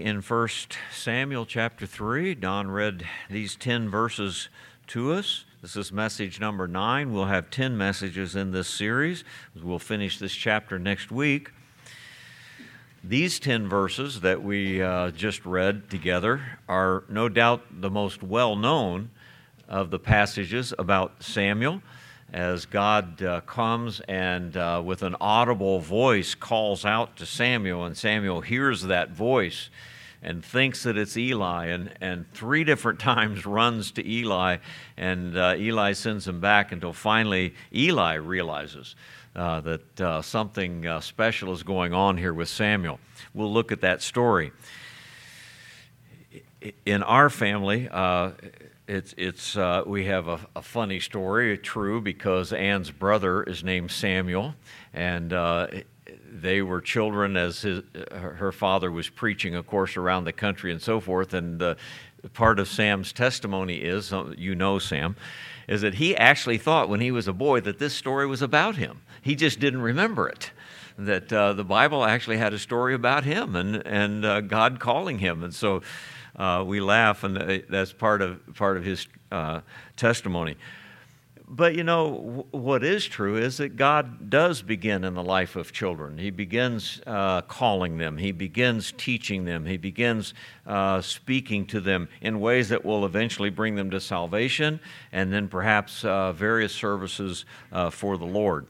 in 1 Samuel chapter 3. Don read these 10 verses to us. This is message number 9. We'll have 10 messages in this series. We'll finish this chapter next week. These 10 verses that we uh, just read together are no doubt the most well known of the passages about Samuel as God uh, comes and uh, with an audible voice calls out to Samuel, and Samuel hears that voice and thinks that it's Eli, and, and three different times runs to Eli, and uh, Eli sends him back until finally Eli realizes uh, that uh, something uh, special is going on here with Samuel. We'll look at that story. In our family, it's, it's, uh, we have a, a, funny story, true, because Ann's brother is named Samuel, and uh, they were children as his, her father was preaching, of course, around the country and so forth. And uh, part of Sam's testimony is, uh, you know Sam, is that he actually thought when he was a boy that this story was about him. He just didn't remember it. That uh, the Bible actually had a story about him and, and uh, God calling him. And so uh, we laugh, and uh, that's part of part of his uh, testimony. But you know what is true is that God does begin in the life of children. He begins uh, calling them. He begins teaching them. He begins uh, speaking to them in ways that will eventually bring them to salvation, and then perhaps uh, various services for the Lord.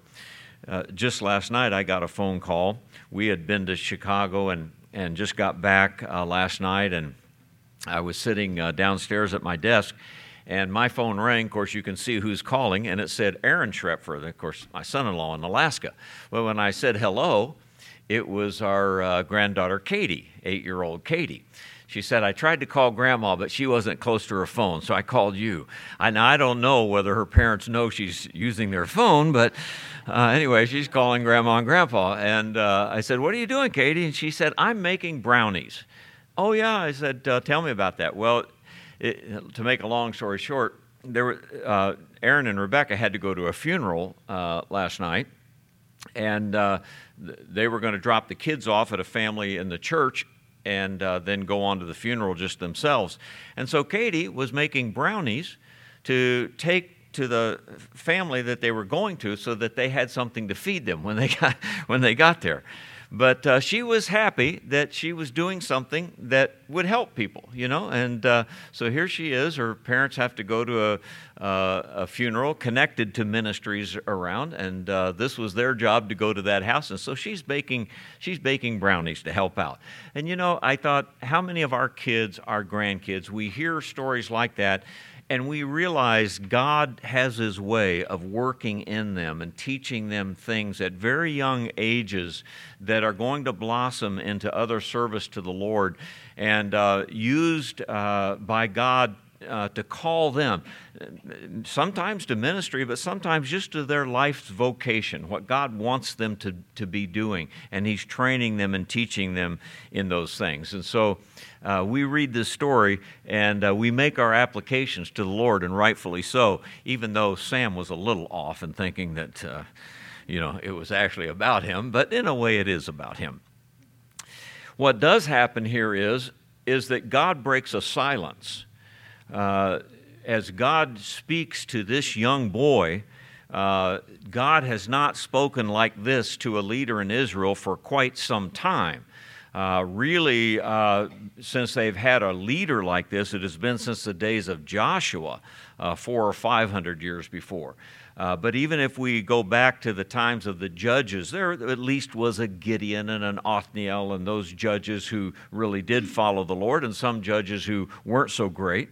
just last night, I got a phone call. We had been to Chicago and and just got back last night and I was sitting uh, downstairs at my desk, and my phone rang. Of course, you can see who's calling, and it said Aaron Schrepfer, of course, my son in law in Alaska. Well, when I said hello, it was our uh, granddaughter Katie, eight year old Katie. She said, I tried to call grandma, but she wasn't close to her phone, so I called you. And I don't know whether her parents know she's using their phone, but uh, anyway, she's calling grandma and grandpa. And uh, I said, What are you doing, Katie? And she said, I'm making brownies. Oh, yeah. I said, uh, Tell me about that. Well, it, to make a long story short, there were, uh, Aaron and Rebecca had to go to a funeral uh, last night, and uh, they were going to drop the kids off at a family in the church and uh, then go on to the funeral just themselves. And so Katie was making brownies to take to the family that they were going to so that they had something to feed them when they got, when they got there. But uh, she was happy that she was doing something that would help people, you know. And uh, so here she is. Her parents have to go to a, uh, a funeral connected to ministries around, and uh, this was their job to go to that house. And so she's baking, she's baking brownies to help out. And you know, I thought, how many of our kids, our grandkids, we hear stories like that and we realize God has His way of working in them and teaching them things at very young ages that are going to blossom into other service to the Lord and uh, used uh, by God uh, to call them, sometimes to ministry, but sometimes just to their life's vocation, what God wants them to, to be doing. And He's training them and teaching them in those things. And so uh, we read this story and uh, we make our applications to the Lord, and rightfully so, even though Sam was a little off in thinking that, uh, you know, it was actually about him, but in a way it is about him. What does happen here is, is that God breaks a silence uh, as God speaks to this young boy, uh, God has not spoken like this to a leader in Israel for quite some time. Uh, really, uh, since they've had a leader like this, it has been since the days of Joshua, uh, four or five hundred years before. Uh, but even if we go back to the times of the judges, there at least was a Gideon and an Othniel and those judges who really did follow the Lord, and some judges who weren't so great.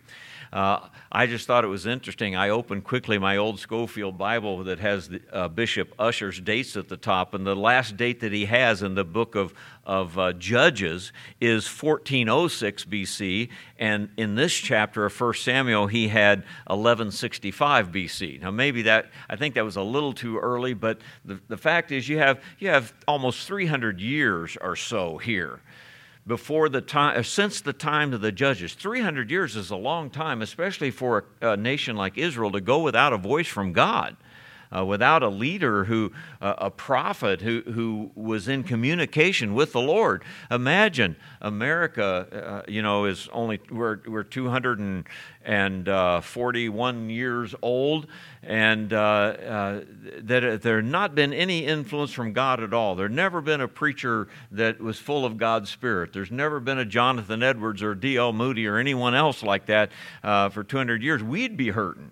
Uh, I just thought it was interesting. I opened quickly my old Scofield Bible that has the, uh, Bishop Ussher's dates at the top, and the last date that he has in the book of, of uh, Judges is 1406 BC, and in this chapter of 1 Samuel, he had 1165 BC. Now, maybe that, I think that was a little too early, but the, the fact is, you have, you have almost 300 years or so here before the time, uh, since the time of the judges. 300 years is a long time, especially for a, a nation like Israel to go without a voice from God. Uh, without a leader who, uh, a prophet who, who was in communication with the Lord. Imagine America, uh, you know, is only, we're, we're 241 uh, years old, and uh, uh, that there not been any influence from God at all. There never been a preacher that was full of God's Spirit. There's never been a Jonathan Edwards or D.L. Moody or anyone else like that for 200 years. We'd be hurting.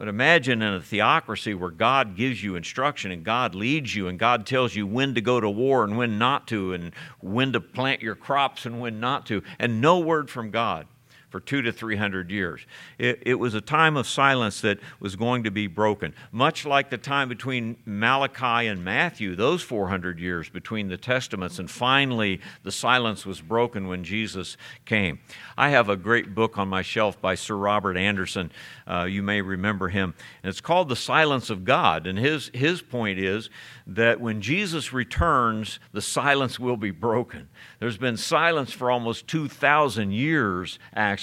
But imagine in a theocracy where God gives you instruction and God leads you and God tells you when to go to war and when not to, and when to plant your crops and when not to, and no word from God for two to three hundred years. It, it, was a time of silence that was going to be broken, much like the time between Malachi and Matthew, those 400 years between the Testaments, and finally the silence was broken when Jesus came. I have a great book on my shelf by Sir Robert Anderson. Uh, you may remember him. And it's called The Silence of God. And his, his point is that when Jesus returns, the silence will be broken. There's been silence for almost 2,000 years, actually,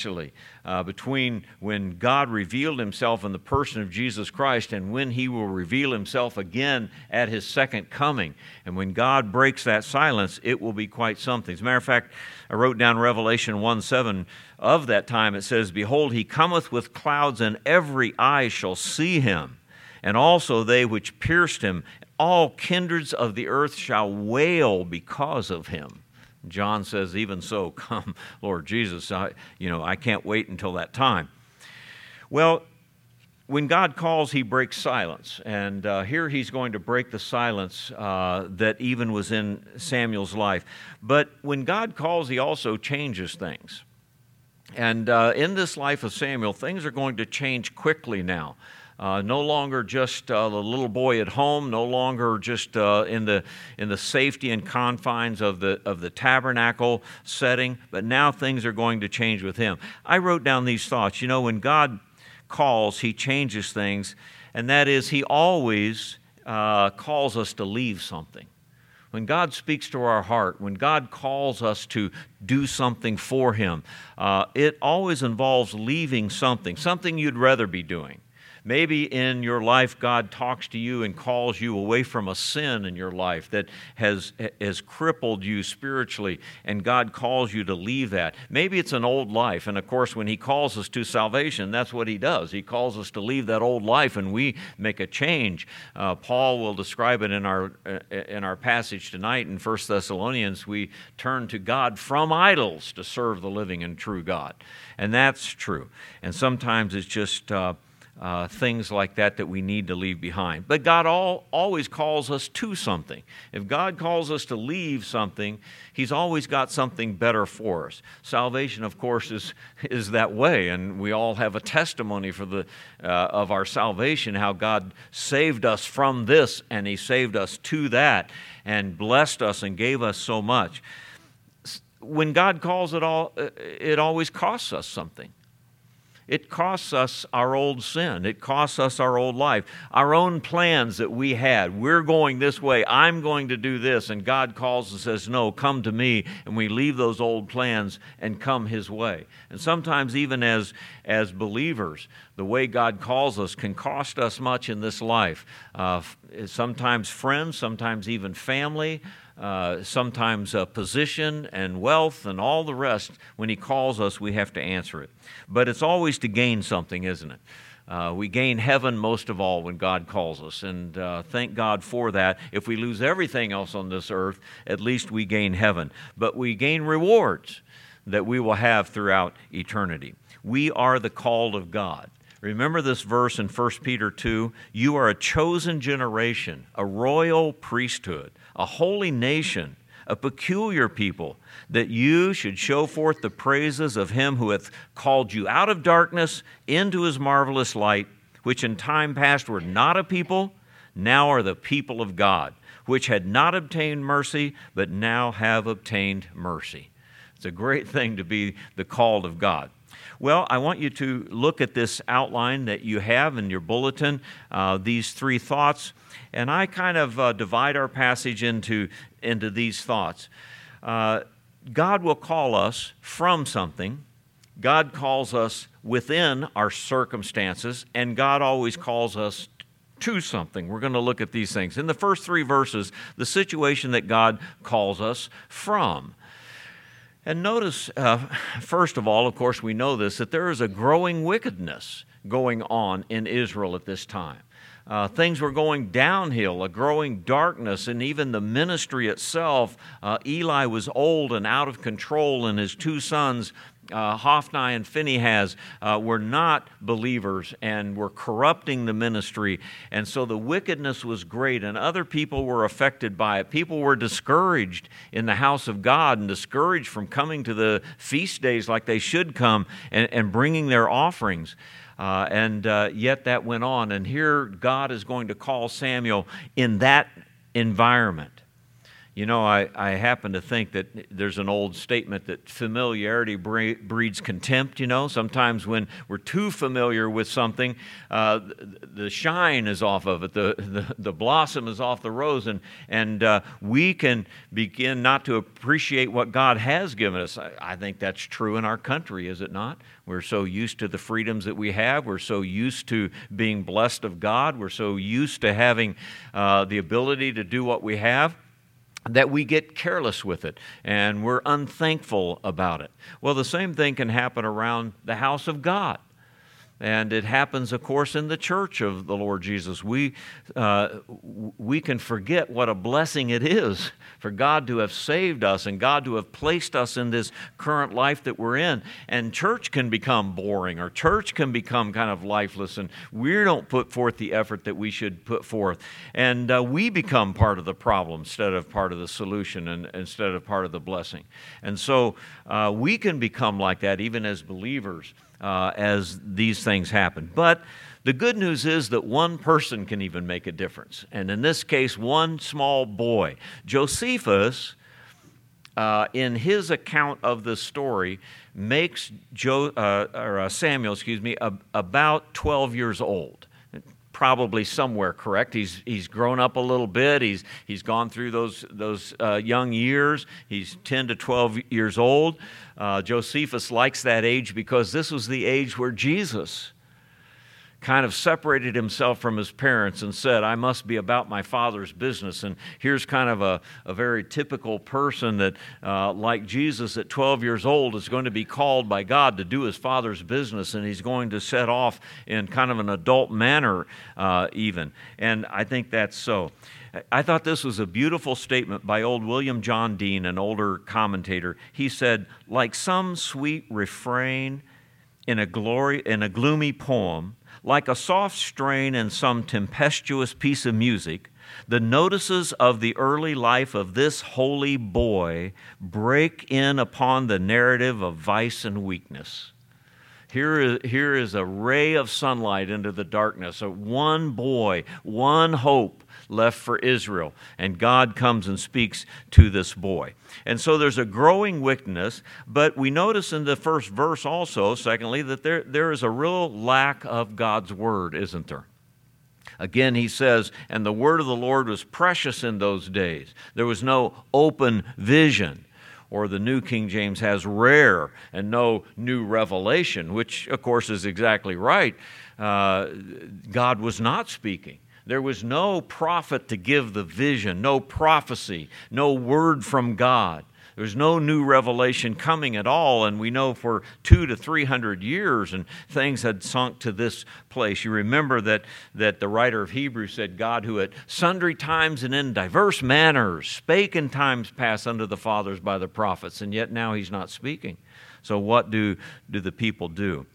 uh, between when God revealed himself in the person of Jesus Christ and when he will reveal himself again at his second coming. And when God breaks that silence, it will be quite something. As a matter of fact, I wrote down Revelation 1 7 of that time. It says, Behold, he cometh with clouds, and every eye shall see him, and also they which pierced him. All kindreds of the earth shall wail because of him. John says, Even so, come, Lord Jesus. I, you know, I can't wait until that time. Well, when God calls, he breaks silence. And uh, here he's going to break the silence uh, that even was in Samuel's life. But when God calls, he also changes things. And uh, in this life of Samuel, things are going to change quickly now. Uh, no longer just uh, the little boy at home, no longer just uh, in, the, in the safety and confines of the, of the tabernacle setting, but now things are going to change with him. I wrote down these thoughts. You know, when God calls, he changes things, and that is, he always uh, calls us to leave something. When God speaks to our heart, when God calls us to do something for Him, uh, it always involves leaving something, something you'd rather be doing. Maybe in your life, God talks to you and calls you away from a sin in your life that has, has crippled you spiritually, and God calls you to leave that. Maybe it's an old life, and of course, when He calls us to salvation, that's what He does. He calls us to leave that old life, and we make a change. Uh, Paul will describe it in our, uh, in our passage tonight in 1 Thessalonians. We turn to God from idols to serve the living and true God. And that's true. And sometimes it's just. Uh, uh, things like that that we need to leave behind. But God all, always calls us to something. If God calls us to leave something, He's always got something better for us. Salvation, of course, is, is that way, and we all have a testimony for the, uh, of our salvation, how God saved us from this and He saved us to that and blessed us and gave us so much. When God calls it all, uh, it always costs us something. It costs us our old sin. It costs us our old life, our own plans that we had. We're going this way. I'm going to do this. And God calls and says, No, come to me. And we leave those old plans and come His way. And sometimes, even as, as believers, the way God calls us can cost us much in this life. Uh, sometimes friends, sometimes even family uh, sometimes uh, position and wealth and all the rest. When He calls us, we have to answer it. But it's always to gain something, isn't it? Uh, we gain heaven most of all when God calls us, and uh, thank God for that. If we lose everything else on this earth, at least we gain heaven. But we gain rewards that we will have throughout eternity. We are the called of God. Remember this verse in 1 Peter 2 You are a chosen generation, a royal priesthood, a holy nation, a peculiar people, that you should show forth the praises of him who hath called you out of darkness into his marvelous light, which in time past were not a people, now are the people of God, which had not obtained mercy, but now have obtained mercy. It's a great thing to be the called of God. Well, I want you to look at this outline that you have in your bulletin, uh, these three thoughts, and I kind of uh, divide our passage into, into these thoughts. Uh, God will call us from something, God calls us within our circumstances, and God always calls us to something. We're going to look at these things. In the first three verses, the situation that God calls us from. And notice, uh, first of all, of course, we know this, that there is a growing wickedness going on in Israel at this time. Uh, things were going downhill, a growing darkness, and even the ministry itself. Uh, Eli was old and out of control, and his two sons uh, Hophni and Phinehas uh, were not believers and were corrupting the ministry. And so the wickedness was great, and other people were affected by it. People were discouraged in the house of God and discouraged from coming to the feast days like they should come and, and bringing their offerings. Uh, and uh, yet that went on. And here God is going to call Samuel in that environment. You know, I, I happen to think that there's an old statement that familiarity breeds contempt. You know, sometimes when we're too familiar with something, uh, the shine is off of it, the, the, the, blossom is off the rose, and, and uh, we can begin not to appreciate what God has given us. I, I think that's true in our country, is it not? We're so used to the freedoms that we have. We're so used to being blessed of God. We're so used to having uh, the ability to do what we have that we get careless with it and we're unthankful about it. Well, the same thing can happen around the house of God. And it happens, of course, in the church of the Lord Jesus. We, uh, we can forget what a blessing it is for God to have saved us and God to have placed us in this current life that we're in. And church can become boring or church can become kind of lifeless, and we don't put forth the effort that we should put forth. And uh, we become part of the problem instead of part of the solution and instead of part of the blessing. And so uh, we can become like that even as believers uh, as these things happen. But the good news is that one person can even make a difference. And in this case, one small boy. Josephus, uh, in his account of the story, makes jo- uh, or, uh, Samuel, excuse me, about 12 years old probably somewhere correct. He's, he's grown up a little bit. He's, he's gone through those, those uh, young years. He's 10 to 12 years old. Uh, Josephus likes that age because this was the age where Jesus kind of separated himself from his parents and said, I must be about my father's business. And here's kind of a, a very typical person that, uh, like Jesus at 12 years old, is going to be called by God to do his father's business. And he's going to set off in kind of an adult manner, uh, even. And I think that's so. I thought this was a beautiful statement by old William John Deane, an older commentator. He said, like some sweet refrain in a, glory, in a gloomy poem, like a soft strain in some tempestuous piece of music, the notices of the early life of this holy boy break in upon the narrative of vice and weakness. Here is, here is a ray of sunlight into the darkness, one boy, one hope left for Israel. And God comes and speaks to this boy. And so there's a growing wickedness, but we notice in the first verse also, secondly, that there, there is a real lack of God's word, isn't there? Again, he says, and the word of the Lord was precious in those days. There was no open vision. Or the New King James has rare and no new revelation, which, of course, is exactly right. Uh, God was not speaking. There was no prophet to give the vision, no prophecy, no word from God. There's no new revelation coming at all, and we know for two to three hundred years, and things had sunk to this place. You remember that, that the writer of Hebrews said, God, who at sundry times and in diverse manners spake in times past unto the fathers by the prophets, and yet now he's not speaking. So, what do, do the people do?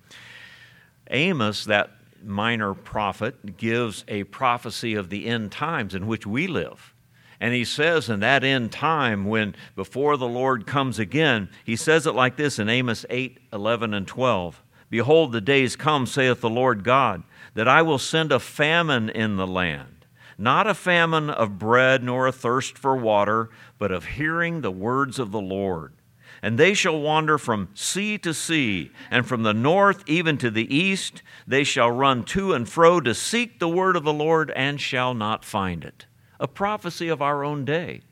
Amos, that minor prophet gives a prophecy of the end times in which we live. And he says in that end time, when before the Lord comes again, he says it like this in Amos 8 11 and 12 Behold, the days come, saith the Lord God, that I will send a famine in the land, not a famine of bread nor a thirst for water, but of hearing the words of the Lord and they shall wander from sea to sea, and from the north even to the east. They shall run to and fro to seek the word of the Lord, and shall not find it. A prophecy of our own day.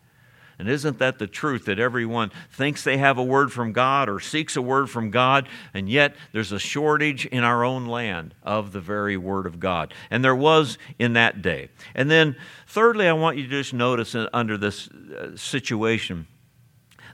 And isn't that the truth that everyone thinks they have a word from God or seeks a word from God, and yet there's a shortage in our own land of the very word of God? And there was in that day. And then, thirdly, I want you to just notice under this uh, situation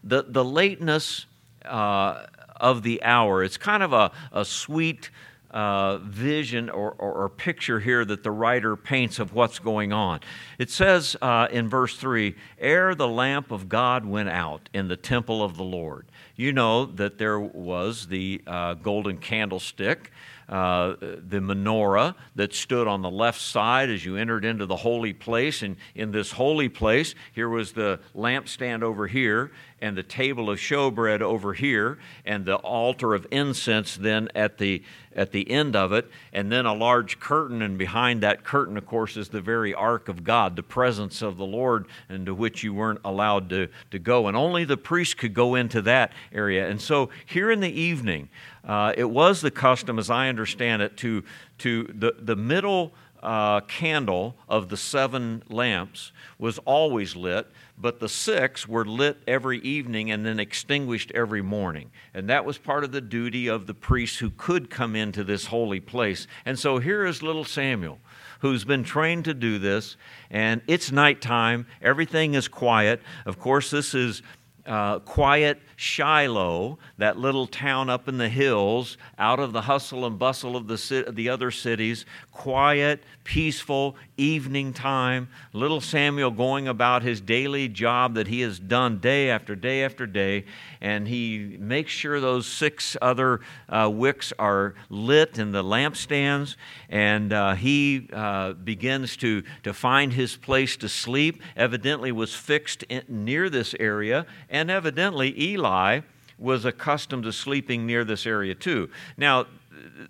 the, the lateness uh, of the hour. It's kind of a, a sweet uh, vision or, or, or, picture here that the writer paints of what's going on. It says uh, in verse 3 Ere the lamp of God went out in the temple of the Lord. You know that there was the uh, golden candlestick uh, the menorah that stood on the left side as you entered into the holy place. And in this holy place, here was the lampstand over here, and the table of showbread over here, and the altar of incense then at the at the end of it, and then a large curtain, and behind that curtain, of course, is the very ark of God, the presence of the Lord, into which you weren't allowed to, to go. And only the priest could go into that area. And so here in the evening, uh, it was the custom, as I understand it, to, to the, the middle uh, candle of the seven lamps was always lit, but the six were lit every evening and then extinguished every morning. And that was part of the duty of the priests who could come into this holy place. And so here is little Samuel who's been trained to do this, and it's nighttime. Everything is quiet. Of course, this is uh, quiet Shiloh, that little town up in the hills, out of the hustle and bustle of the, the other cities, quiet, peaceful evening time. Little Samuel going about his daily job that he has done day after day after day, and he makes sure those six other uh, wicks are lit in the lampstands, and uh, he uh, begins to, to find his place to sleep. Evidently, was fixed in, near this area, and evidently, Eli was accustomed to sleeping near this area too. Now,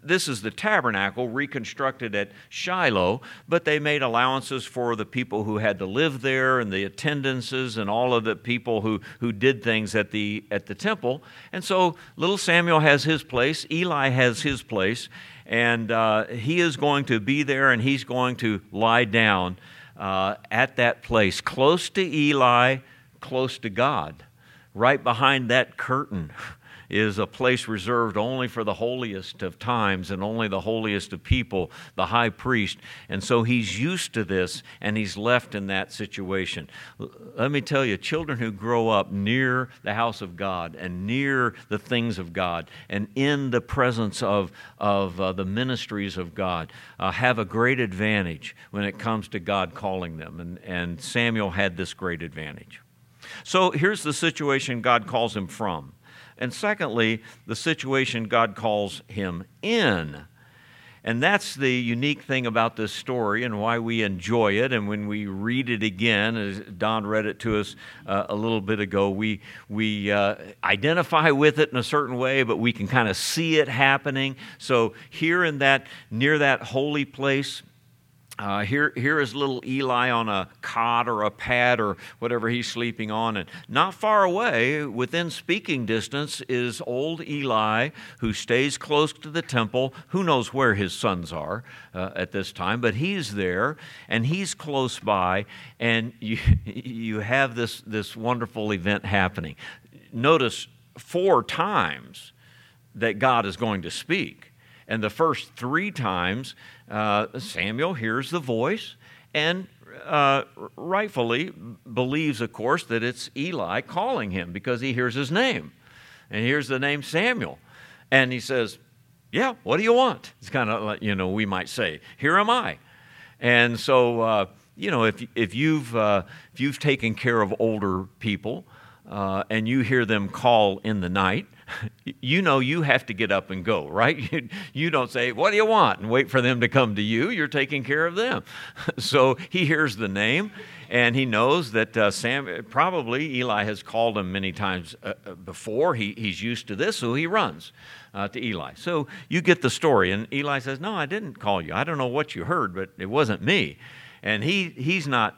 this is the tabernacle reconstructed at Shiloh, but they made allowances for the people who had to live there and the attendances and all of the people who, who did things at the, at the temple. And so little Samuel has his place, Eli has his place, and uh, he is going to be there and he's going to lie down uh, at that place, close to Eli, close to God. Right behind that curtain is a place reserved only for the holiest of times and only the holiest of people, the high priest. And so he's used to this and he's left in that situation. Let me tell you, children who grow up near the house of God and near the things of God and in the presence of, of uh, the ministries of God uh, have a great advantage when it comes to God calling them. And, and Samuel had this great advantage. So here's the situation God calls him from. And secondly, the situation God calls him in. And that's the unique thing about this story and why we enjoy it. And when we read it again, as Don read it to us uh, a little bit ago, we, we uh, identify with it in a certain way, but we can kind of see it happening. So here in that, near that holy place, uh, here, here is little Eli on a cot or a pad or whatever he's sleeping on. And not far away, within speaking distance, is old Eli who stays close to the temple. Who knows where his sons are uh, at this time, but he's there and he's close by. And you, you have this, this wonderful event happening. Notice four times that God is going to speak. And the first three times, uh, Samuel hears the voice and uh, rightfully believes, of course, that it's Eli calling him because he hears his name. And hears the name Samuel. And he says, Yeah, what do you want? It's kind of like, you know, we might say, Here am I. And so, uh, you know, if, if, you've, uh, if you've taken care of older people uh, and you hear them call in the night, you know you have to get up and go, right? You, you, don't say, What do you want? and wait for them to come to you. You're taking care of them. so he hears the name and he knows that uh, Sam, probably Eli has called him many times uh, uh, before. He, he's used to this, so he runs uh, to Eli. So you get the story. And Eli says, No, I didn't call you. I don't know what you heard, but it wasn't me. And he, he's not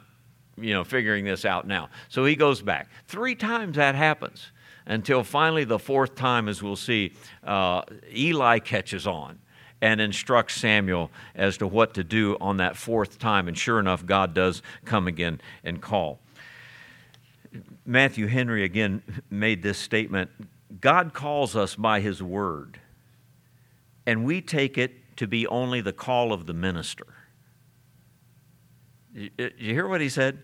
you know, figuring this out now. So he goes back. Three times that happens until finally the fourth time, as we'll see, uh, Eli catches on and instructs Samuel as to what to do on that fourth time. And sure enough, God does come again and call. Matthew Henry again made this statement God calls us by his word, and we take it to be only the call of the minister. You, hear what he said?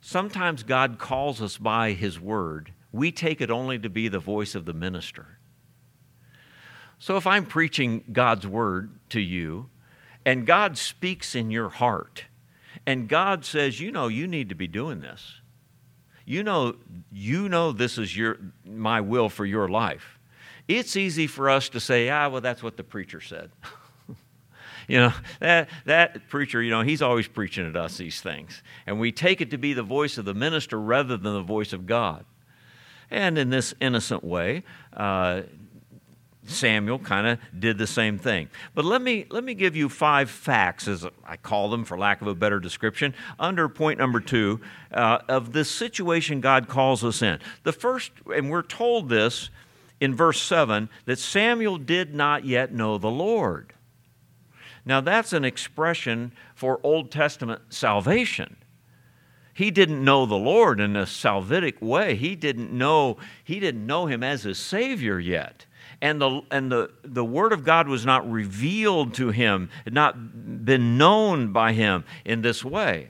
Sometimes God calls us by his word. We take it only to be the voice of the minister. So if I'm preaching God's word to you, and God speaks in your heart, and God says, you know, you need to be doing this. You know, you know this is your my will for your life. It's easy for us to say, ah, well, that's what the preacher said. you know, that, that preacher, you know, he's always preaching at us these things. And we take it to be the voice of the minister rather than the voice of God. And in this innocent way, uh, Samuel kind of did the same thing. But let me, let me give you five facts, as I call them for lack of a better description, under point number two uh, of this situation God calls us in. The first, and we're told this in verse 7, that Samuel did not yet know the Lord. Now, that's an expression for Old Testament salvation he didn't know the Lord in a salvific way. He didn't know, he didn't know him as his Savior yet and the, and the, the Word of God was not revealed to him, had not been known by him in this way.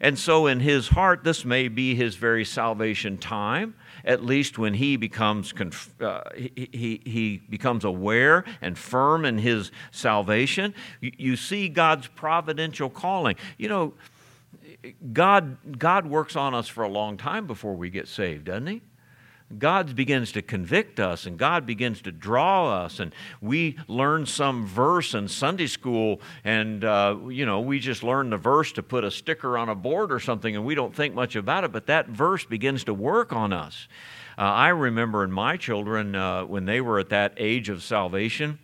And so, in his heart, this may be his very salvation time, at least when he becomes, uh, he, he, he, becomes aware and firm in his salvation. You, you see God's providential calling. You know, God, God works on us for a long time before we get saved, doesn't he? God begins to convict us and God begins to draw us. And we learn some verse in Sunday school, and, uh, you know, we just learn the verse to put a sticker on a board or something, and we don't think much about it, but that verse begins to work on us. Uh, I remember in my children, uh, when they were at that age of salvation,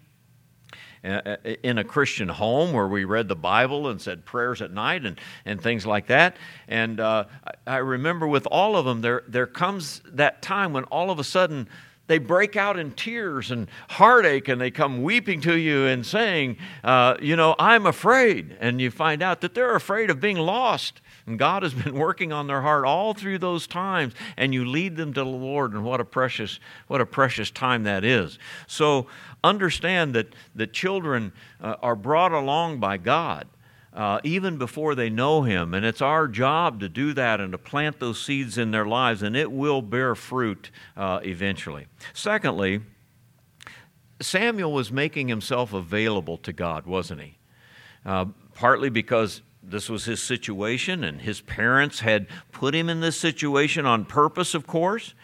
in a Christian home where we read the Bible and said prayers at night and, and things like that. And uh, I remember with all of them, there, there comes that time when all of a sudden they break out in tears and heartache and they come weeping to you and saying, uh, You know, I'm afraid. And you find out that they're afraid of being lost. And God has been working on their heart all through those times, and you lead them to the Lord, and what a precious, what a precious time that is. So understand that the children uh, are brought along by God. Uh, even before they know Him. And it's our job to do that and to plant those seeds in their lives, and it will bear fruit uh, eventually. Secondly, Samuel was making himself available to God, wasn't he? Uh, partly because this was his situation, and his parents had put him in this situation on purpose, of course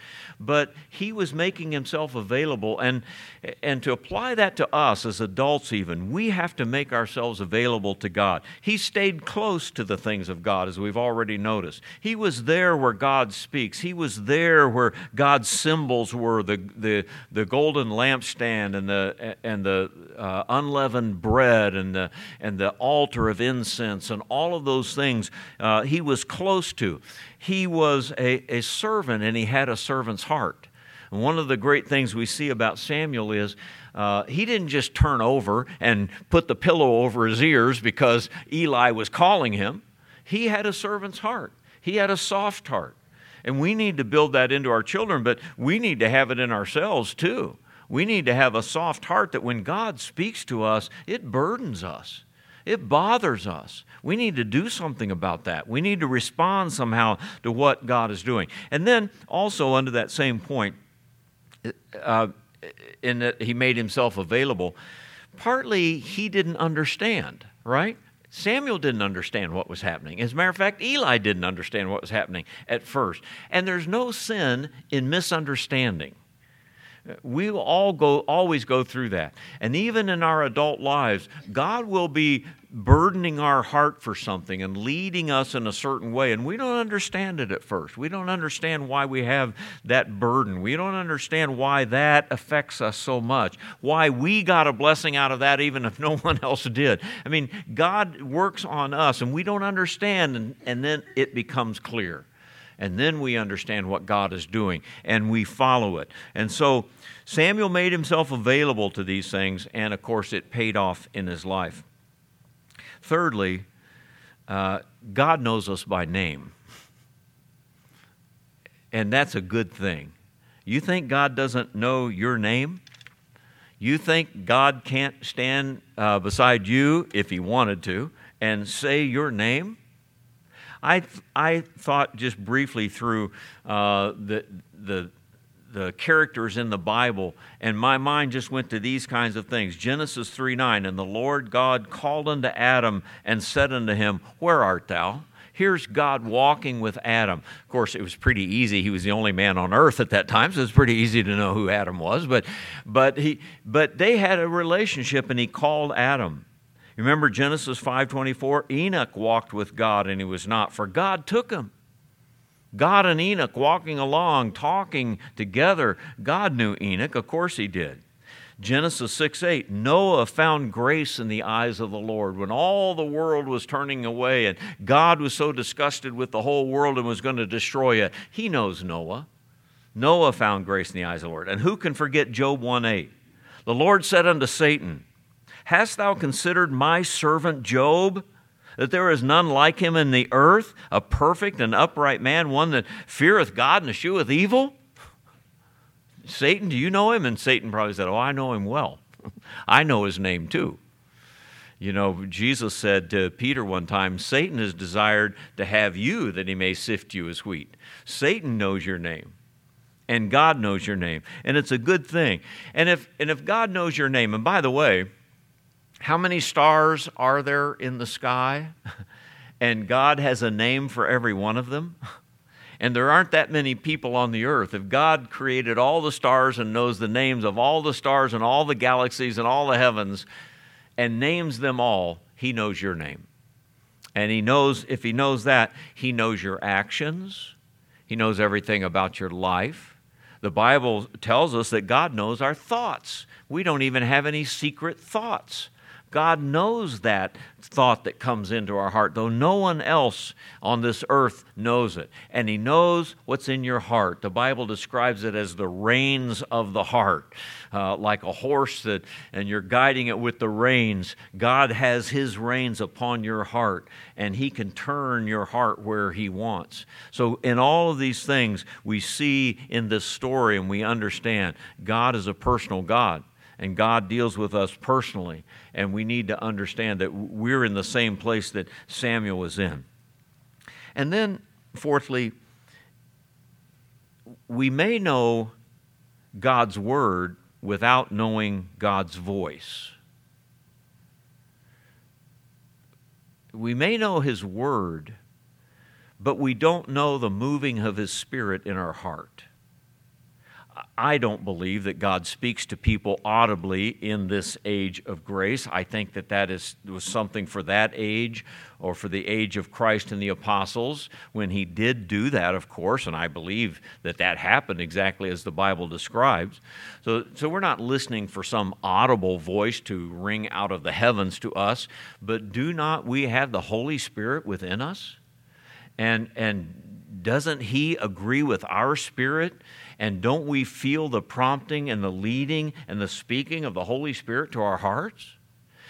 but he was making himself available. And, and to apply that to us as adults, even, we have to make ourselves available to God. He stayed close to the things of God, as we've already noticed. He was there where God speaks, he was there where God's symbols were the, the, the golden lampstand and the, and the uh, unleavened bread and the, and the altar of incense and all of those things uh, he was close to he was a, a servant and he had a servant's heart. And one of the great things we see about Samuel is uh, he didn't just turn over and put the pillow over his ears because Eli was calling him. He had a servant's heart, he had a soft heart. And we need to build that into our children, but we need to have it in ourselves too. We need to have a soft heart that when God speaks to us, it burdens us. It bothers us. We need to do something about that. We need to respond somehow to what God is doing. And then, also, under that same point, uh, in that he made himself available, partly he didn't understand, right? Samuel didn't understand what was happening. As a matter of fact, Eli didn't understand what was happening at first. And there's no sin in misunderstanding. We all go, always go through that. And even in our adult lives, God will be burdening our heart for something and leading us in a certain way. And we don't understand it at first. We don't understand why we have that burden. We don't understand why that affects us so much, why we got a blessing out of that even if no one else did. I mean, God works on us and we don't understand, and, and then it becomes clear and then we understand what God is doing and we follow it. And so Samuel made himself available to these things, and of course, it paid off in his life. Thirdly, uh, God knows us by name. And that's a good thing. You think God doesn't know your name? You think God can't stand uh, beside you if He wanted to and say your name? I, I thought just briefly through uh, the, the, the characters in the Bible, and my mind just went to these kinds of things. Genesis 3 9, and the Lord God called unto Adam and said unto him, Where art thou? Here's God walking with Adam. Of course, it was pretty easy. He was the only man on earth at that time, so it's pretty easy to know who Adam was. But, but, he, but they had a relationship, and he called Adam. Remember Genesis 5:24? Enoch walked with God, and he was not, for God took him. God and Enoch walking along, talking together. God knew Enoch, of course he did. Genesis 6 8, Noah found grace in the eyes of the Lord when all the world was turning away and God was so disgusted with the whole world and was going to destroy it. He knows Noah. Noah found grace in the eyes of the Lord. And who can forget Job 1 8? The Lord said unto Satan, Hast thou considered my servant Job? That there is none like him in the earth, a perfect and upright man, one that feareth God and escheweth evil? Satan, do you know him? And Satan probably said, Oh, I know him well. I know his name too. You know, Jesus said to Peter one time, Satan has desired to have you that he may sift you as wheat. Satan knows your name. And God knows your name. And it's a good thing. And if, and if God knows your name, and by the way, how many stars are there in the sky? and God has a name for every one of them. And there aren't that many people on the earth. If God created all the stars and knows the names of all the stars and all the galaxies and all the heavens and names them all, He knows your name. And He knows, if He knows that, He knows your actions, He knows everything about your life. The Bible tells us that God knows our thoughts. We don't even have any secret thoughts. God knows that thought that comes into our heart, though no one else on this earth knows it. And He knows what's in your heart. The Bible describes it as the reins of the heart, uh, like a horse that, and you're guiding it with the reins. God has His reins upon your heart, and He can turn your heart where He wants. So, in all of these things, we see in this story and we understand God is a personal God and God deals with us personally. And we need to understand that we're in the same place that Samuel was in. And then, fourthly, we may know God's word without knowing God's voice. We may know His word, but we don't know the moving of His Spirit in our heart. I don't believe that God speaks to people audibly in this age of grace. I think that that is, was something for that age or for the age of Christ and the apostles when he did do that, of course, and I believe that that happened exactly as the Bible describes. So, so we're not listening for some audible voice to ring out of the heavens to us, but do not we have the Holy Spirit within us? And, and doesn't he agree with our spirit? And don't we feel the prompting and the leading and the speaking of the Holy Spirit to our hearts?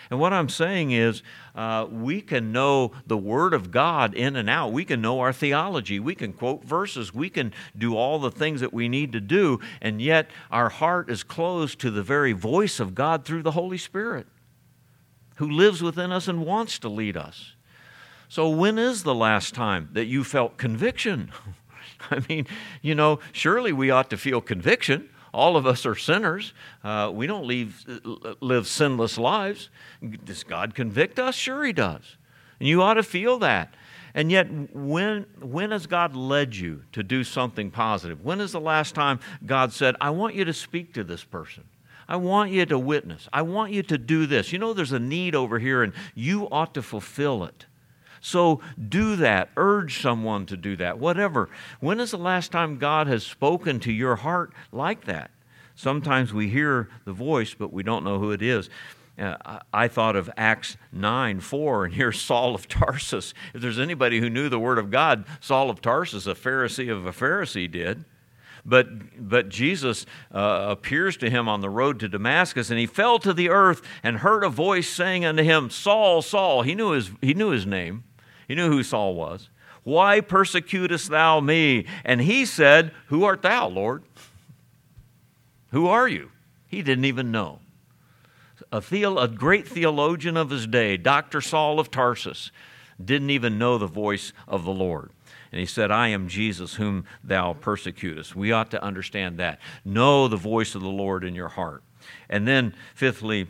And what I'm saying is, uh, we can know the Word of God in and out. We can know our theology. We can quote verses. We can do all the things that we need to do. And yet, our heart is closed to the very voice of God through the Holy Spirit, who lives within us and wants to lead us. So, when is the last time that you felt conviction? I mean, you know, surely we ought to feel conviction. All of us are sinners. Uh, we don't leave, live sinless lives. Does God convict us? Sure, He does. And you ought to feel that. And yet, when, when has God led you to do something positive? When is the last time God said, I want you to speak to this person? I want you to witness. I want you to do this. You know, there's a need over here, and you ought to fulfill it. So do that. Urge someone to do that. Whatever. When is the last time God has spoken to your heart like that? Sometimes we hear the voice, but we don't know who it is. Uh, I thought of Acts 9 4, and here's Saul of Tarsus. If there's anybody who knew the Word of God, Saul of Tarsus, a Pharisee of a Pharisee, did. But, but Jesus uh, appears to him on the road to Damascus, and he fell to the earth and heard a voice saying unto him, Saul, Saul. He knew his, he knew his name. He knew who Saul was. Why persecutest thou me? And he said, Who art thou, Lord? Who are you? He didn't even know. A, theolo- a great theologian of his day, Dr. Saul of Tarsus, didn't even know the voice of the Lord. And he said, I am Jesus whom thou persecutest. We ought to understand that. Know the voice of the Lord in your heart. And then, fifthly,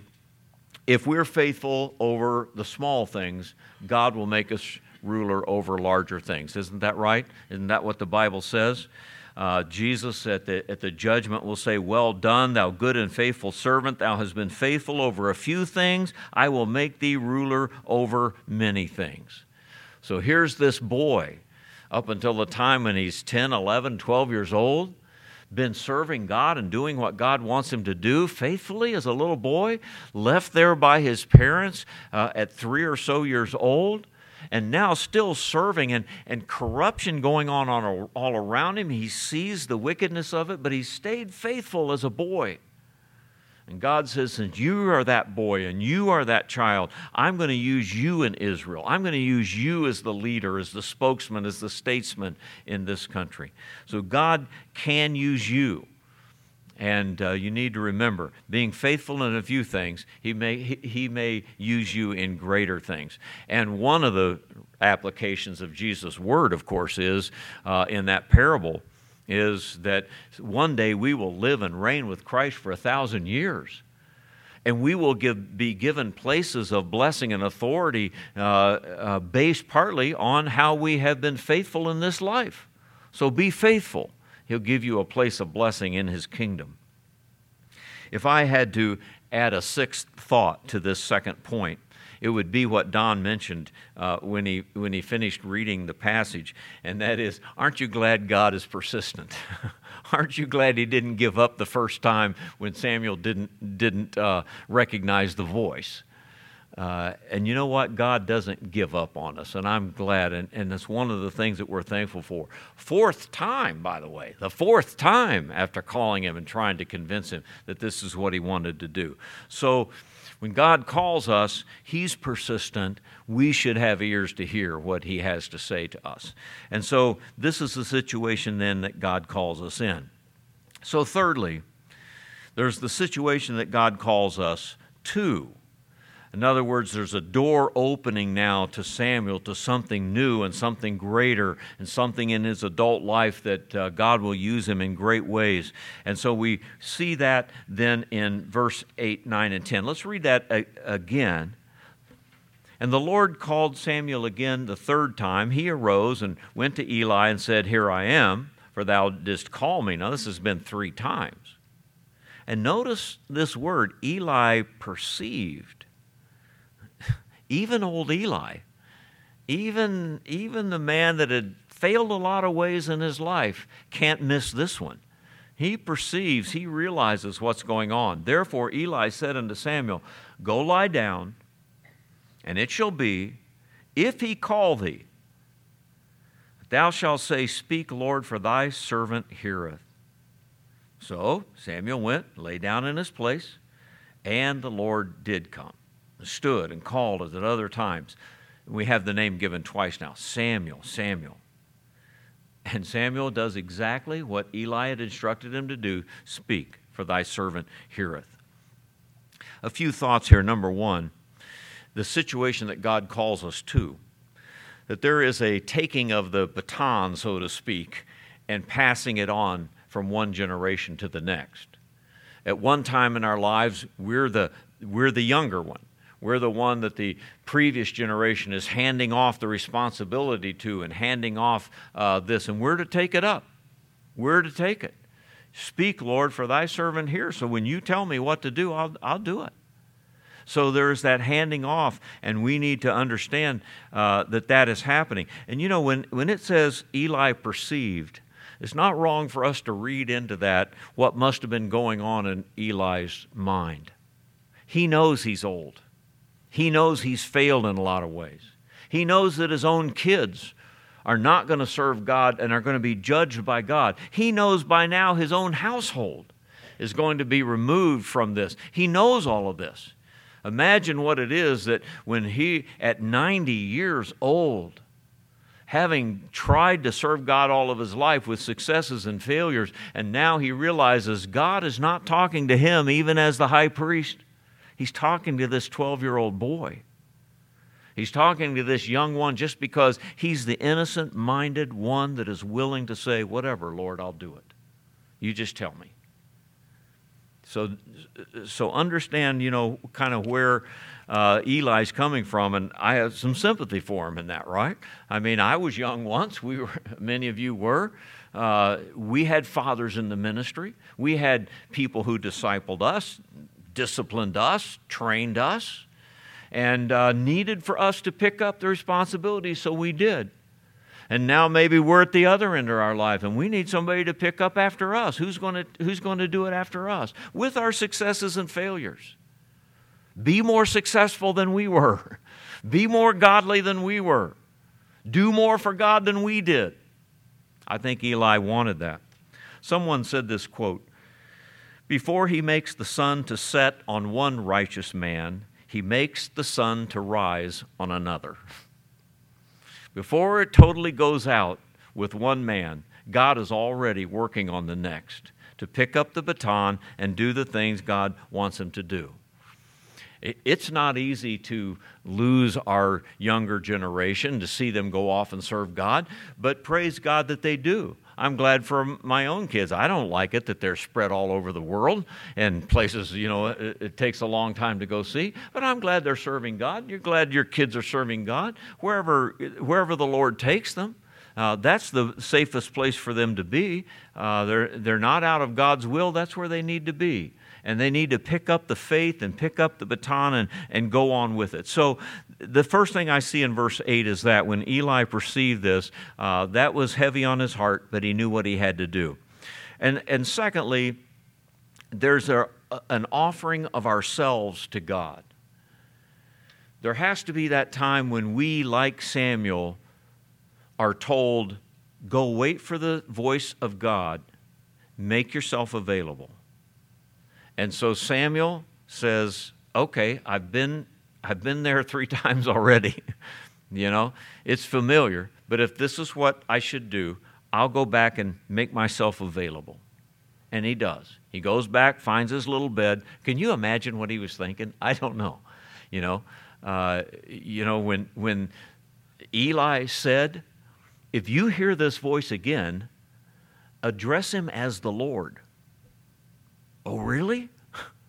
if we're faithful over the small things, God will make us ruler over larger things. Isn't that right? Isn't that what the Bible says? Uh, Jesus at the, at the judgment will say, Well done, thou good and faithful servant. Thou hast been faithful over a few things. I will make thee ruler over many things. So here's this boy, up until the time when he's 10, 11, 12 years old, been serving God and doing what God wants him to do faithfully as a little boy, left there by his parents uh, at three or so years old and now still serving and, and corruption going on, on all around him. He sees the wickedness of it, but he stayed faithful as a boy. And God says, Since you are that boy and you are that child, I'm going to use you in Israel. I'm going to use you as the leader, as the spokesman, as the statesman in this country. So God can use you. And uh, you need to remember, being faithful in a few things, he may, he, he may use you in greater things. And one of the applications of Jesus' word, of course, is uh, in that parable, is that one day we will live and reign with Christ for a thousand years. And we will give, be given places of blessing and authority uh, uh based partly on how we have been faithful in this life. So be faithful. He'll give you a place of blessing in His kingdom. If I had to add a sixth thought to this second point, it would be what Don mentioned uh, when, he, when he finished reading the passage, and that is, aren't you glad God is persistent? aren't you glad he didn't give up the first time when Samuel didn't, didn't uh, recognize the voice? Uh, and you know what? God doesn't give up on us, and I'm glad, and, and it's one of the things that we're thankful for. Fourth time, by the way, the fourth time after calling him and trying to convince him that this is what he wanted to do. So when God calls us, he's persistent. We should have ears to hear what he has to say to us. And so this is the situation then that God calls us in. So, thirdly, there's the situation that God calls us to. In other words, there's a door opening now to Samuel to something new and something greater and something in his adult life that uh, God will use him in great ways. And so we see that then in verse 8, 9, and 10. Let's read that a- again. And the Lord called Samuel again the third time. He arose and went to Eli and said, Here I am, for thou didst call me. Now, this has been three times. And notice this word Eli perceived even old Eli, even, even the man that had failed a lot of ways in his life, can't miss this one. He perceives, he realizes what's going on. Therefore, Eli said unto Samuel, Go lie down, and it shall be, if he call thee, thou shalt say, Speak, Lord, for thy servant heareth. So Samuel went, lay down in his place, and the Lord did come stood and called as at other times. We have the name given twice now Samuel, Samuel. And Samuel does exactly what Eli had instructed him to do speak, for thy servant heareth. A few thoughts here. Number one, the situation that God calls us to. That there is a taking of the baton, so to speak, and passing it on from one generation to the next. At one time in our lives, we're the, we're the younger one. We're the one that the previous generation is handing off the responsibility to and handing off uh, this, and we're to take it up. We're to take it. Speak, Lord, for thy servant here. So when you tell me what to do, I'll, I'll do it. So there's that handing off, and we need to understand uh, that that is happening. And you know, when, when it says Eli perceived, it's not wrong for us to read into that what must have been going on in Eli's mind. He knows he's old. He knows he's failed in a lot of ways. He knows that his own kids are not going to serve God and are going to be judged by God. He knows by now his own household is going to be removed from this. He knows all of this. Imagine what it is that when he, at 90 years old, having tried to serve God all of his life with successes and failures, and now he realizes God is not talking to him even as the high priest. He's talking to this 12 year old boy. He's talking to this young one just because he's the innocent minded one that is willing to say, Whatever, Lord, I'll do it. You just tell me. So, so understand, you know, kind of where uh, Eli's coming from, and I have some sympathy for him in that, right? I mean, I was young once. We were, many of you were. Uh, we had fathers in the ministry. We had people who discipled us, disciplined us, trained us, and uh, needed for us to pick up the responsibility, so we did. And now maybe we're at the other end of our life and we need somebody to pick up after us. Who's going to, who's going to do it after us? With our successes and failures. Be more successful than we were. Be more godly than we were. Do more for God than we did. I think Eli wanted that. Someone said this quote Before he makes the sun to set on one righteous man, he makes the sun to rise on another. Before it totally goes out with one man, God is already working on the next to pick up the baton and do the things God wants him to do. It's not easy to lose our younger generation, to see them go off and serve God, but praise God that they do. I'm glad for my own kids. I don't like it that they're spread all over the world and places, you know, it, it, takes a long time to go see, but I'm glad they're serving God. You're glad your kids are serving God wherever, wherever the Lord takes them. Uh, that's the safest place for them to be. Uh, they're, they're not out of God's will, that's where they need to be and they need to pick up the faith and pick up the baton and, and go on with it. So, the first thing I see in verse 8 is that when Eli perceived this, uh, that was heavy on his heart, but he knew what he had to do. And, and secondly, there's a, an offering of ourselves to God. There has to be that time when we, like Samuel, are told, go wait for the voice of God, make yourself available. And so Samuel says, Okay, I've been, I've been there three times already. you know, it's familiar, but if this is what I should do, I'll go back and make myself available. And he does. He goes back, finds his little bed. Can you imagine what he was thinking? I don't know. You know, uh, you know when when Eli said, "If you hear this voice again, address him as the Lord." Oh, really?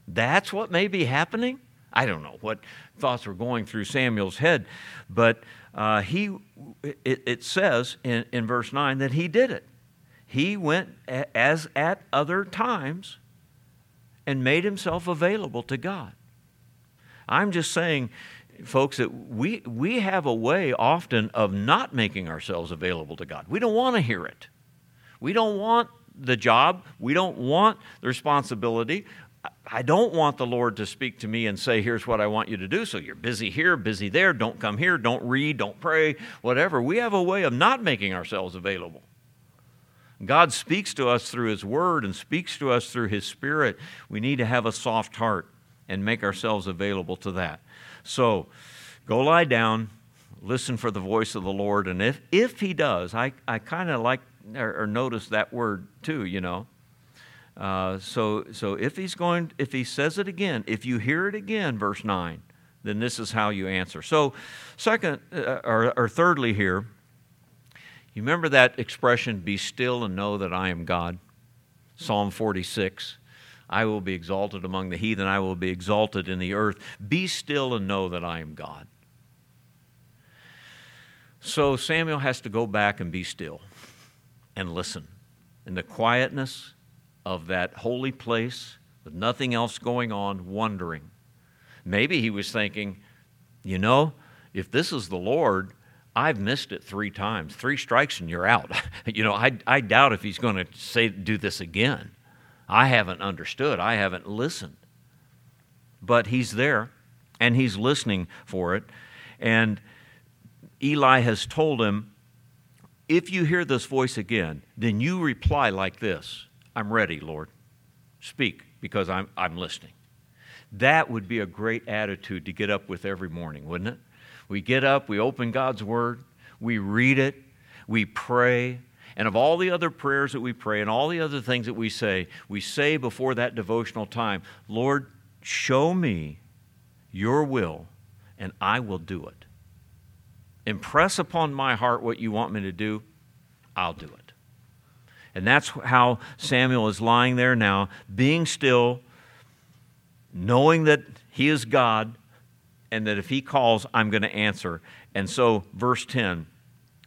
That's what may be happening? I don't know what thoughts were going through Samuel's head, but uh, he, it, it says in, in verse 9 that he did it. He went as at other times and made himself available to God. I'm just saying, folks, that we, we have a way often of not making ourselves available to God. We don't want to hear it. We don't want the job. We don't want the responsibility. I don't want the Lord to speak to me and say, here's what I want you to do. So you're busy here, busy there, don't come here, don't read, don't pray, whatever. We have a way of not making ourselves available. God speaks to us through His Word and speaks to us through His Spirit. We need to have a soft heart and make ourselves available to that. So go lie down, listen for the voice of the Lord, and if, if He does, I, I kind of like or, or notice that word too, you know. Uh, so, so if he's going, if he says it again, if you hear it again, verse nine, then this is how you answer. So, second uh, or, or thirdly, here, you remember that expression, "Be still and know that I am God." Psalm forty-six. I will be exalted among the heathen. I will be exalted in the earth. Be still and know that I am God. So Samuel has to go back and be still and listen. In the quietness of that holy place, with nothing else going on, wondering. Maybe he was thinking, you know, if this is the Lord, I've missed it three times. Three strikes and you're out. you know, I, I doubt if he's going to say do this again. I haven't understood. I haven't listened. But he's there and he's listening for it. And Eli has told him, if you hear this voice again, then you reply like this I'm ready, Lord. Speak, because I'm, I'm listening. That would be a great attitude to get up with every morning, wouldn't it? We get up, we open God's Word, we read it, we pray, and of all the other prayers that we pray and all the other things that we say, we say before that devotional time, Lord, show me your will, and I will do it. Impress upon my heart what you want me to do, I'll do it. And that's how Samuel is lying there now, being still, knowing that he is God, and that if he calls, I'm going to answer. And so, verse 10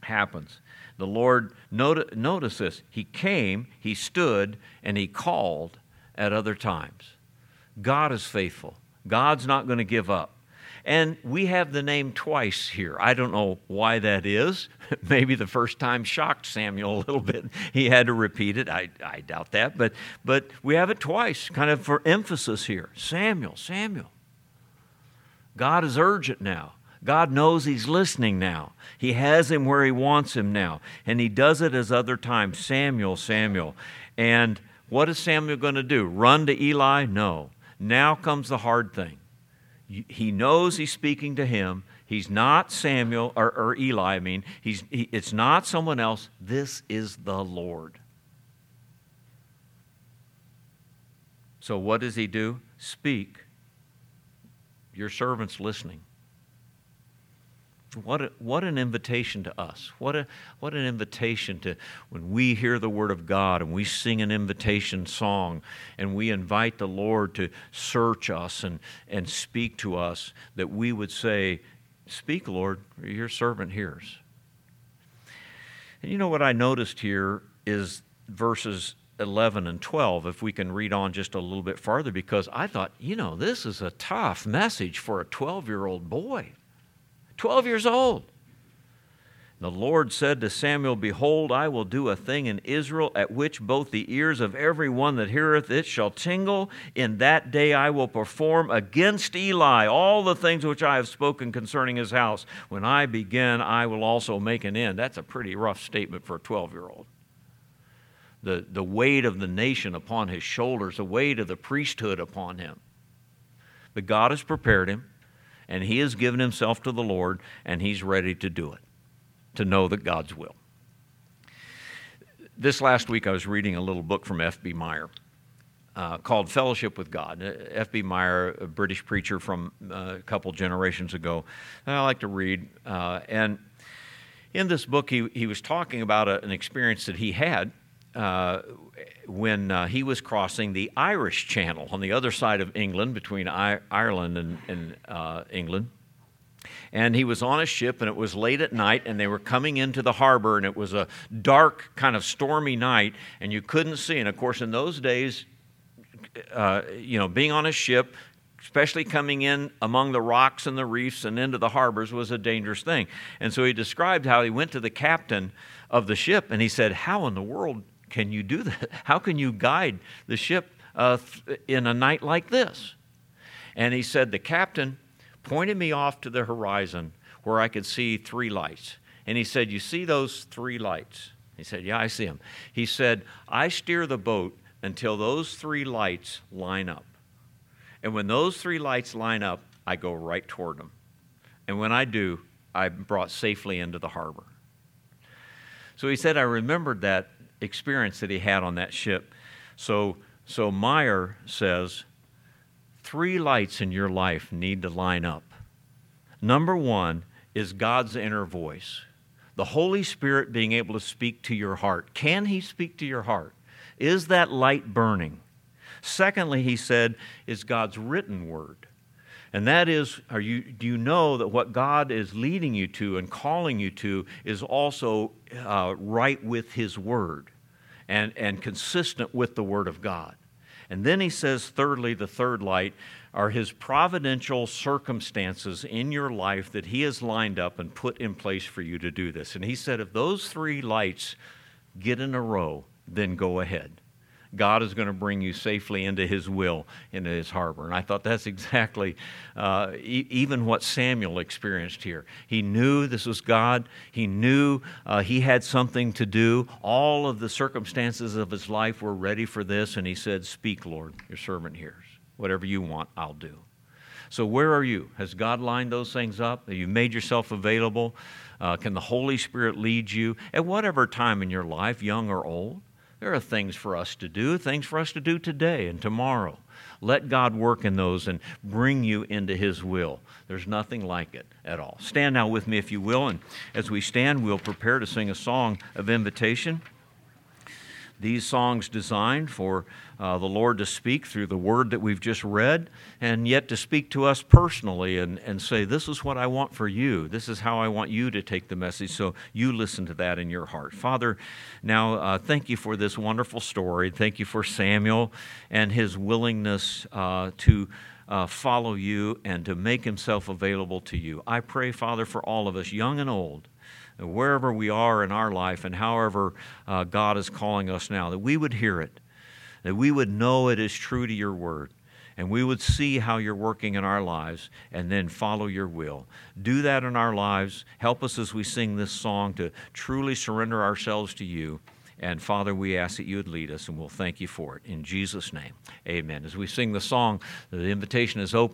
happens. The Lord, notice this, he came, he stood, and he called at other times. God is faithful. God's not going to give up. And we have the name twice here. I don't know why that is. Maybe the first time shocked Samuel a little bit. He had to repeat it. I, I doubt that. But, but we have it twice, kind of for emphasis here Samuel, Samuel. God is urgent now. God knows He's listening now. He has him where He wants him now. And He does it as other times Samuel, Samuel. And what is Samuel going to do? Run to Eli? No. Now comes the hard thing. He knows he's speaking to him. He's not Samuel or, or Eli, I mean. He's, he, it's not someone else. This is the Lord. So, what does he do? Speak. Your servant's listening. What, a, what an invitation to us. What, a, what an invitation to when we hear the Word of God and we sing an invitation song and we invite the Lord to search us and, and speak to us, that we would say, Speak, Lord, your servant hears. And you know what I noticed here is verses 11 and 12, if we can read on just a little bit farther, because I thought, you know, this is a tough message for a 12 year old boy. 12 years old. The Lord said to Samuel, Behold, I will do a thing in Israel at which both the ears of every one that heareth it shall tingle. In that day I will perform against Eli all the things which I have spoken concerning his house. When I begin, I will also make an end. That's a pretty rough statement for a 12 year old. The, the weight of the nation upon his shoulders, the weight of the priesthood upon him. But God has prepared him and he has given himself to the Lord, and he's ready to do it, to know that God's will. This last week, I was reading a little book from F.B. Meyer. Uh, called Fellowship with God. Uh, F.B. Meyer, a British preacher from uh, a couple generations ago, I like to read. Uh, and in this book, he, he was talking about a, an experience that he had uh, when uh, he was crossing the Irish Channel on the other side of England, between I- Ireland and, and uh, England. And he was on a ship, and it was late at night, and they were coming into the harbor, and it was a dark, kind of stormy night, and you couldn't see. And of course, in those days, uh, you know, being on a ship, especially coming in among the rocks and the reefs and into the harbors, was a dangerous thing. And so he described how he went to the captain of the ship, and he said, How in the world can you do that? How can you guide the ship uh, in a night like this? And he said, The captain pointed me off to the horizon where I could see three lights. And he said, You see those three lights? He said, Yeah, I see them. He said, I steer the boat until those three lights line up. And when those three lights line up, I go right toward them. And when I do, I'm brought safely into the harbor. So he said, I remembered that experience that he had on that ship. So, so Meyer says, three lights in your life need to line up. Number one is God's inner voice, the Holy Spirit being able to speak to your heart. Can He speak to your heart? Is that light burning? Secondly, he said, is God's written word. And that is, are you, do you know that what God is leading you to and calling you to is also uh, right with His Word and, and consistent with the Word of God? And then he says, thirdly, the third light are his providential circumstances in your life that he has lined up and put in place for you to do this. And he said, if those three lights get in a row, then go ahead. God is going to bring you safely into His will, into His harbor. And I thought that's exactly uh, e- even what Samuel experienced here. He knew this was God, he knew uh, he had something to do. All of the circumstances of his life were ready for this, and he said, Speak, Lord, your servant hears. Whatever you want, I'll do. So, where are you? Has God lined those things up? Have you made yourself available? Uh, can the Holy Spirit lead you at whatever time in your life, young or old? There are things for us to do, things for us to do today and tomorrow. Let God work in those and bring you into His will. There's nothing like it at all. Stand now with me, if you will, and as we stand, we'll prepare to sing a song of invitation. These songs designed for uh, the Lord to speak through the word that we've just read, and yet to speak to us personally and, and say, This is what I want for you. This is how I want you to take the message. So you listen to that in your heart. Father, now uh, thank you for this wonderful story. Thank you for Samuel and his willingness uh, to. Uh, follow you and to make himself available to you. I pray, Father, for all of us, young and old, wherever we are in our life and however uh, God is calling us now, that we would hear it, that we would know it is true to your word, and we would see how you're working in our lives and then follow your will. Do that in our lives. Help us as we sing this song to truly surrender ourselves to you. And Father, we ask that you would lead us, and we'll thank you for it. In Jesus' name, amen. As we sing the song, the invitation is open.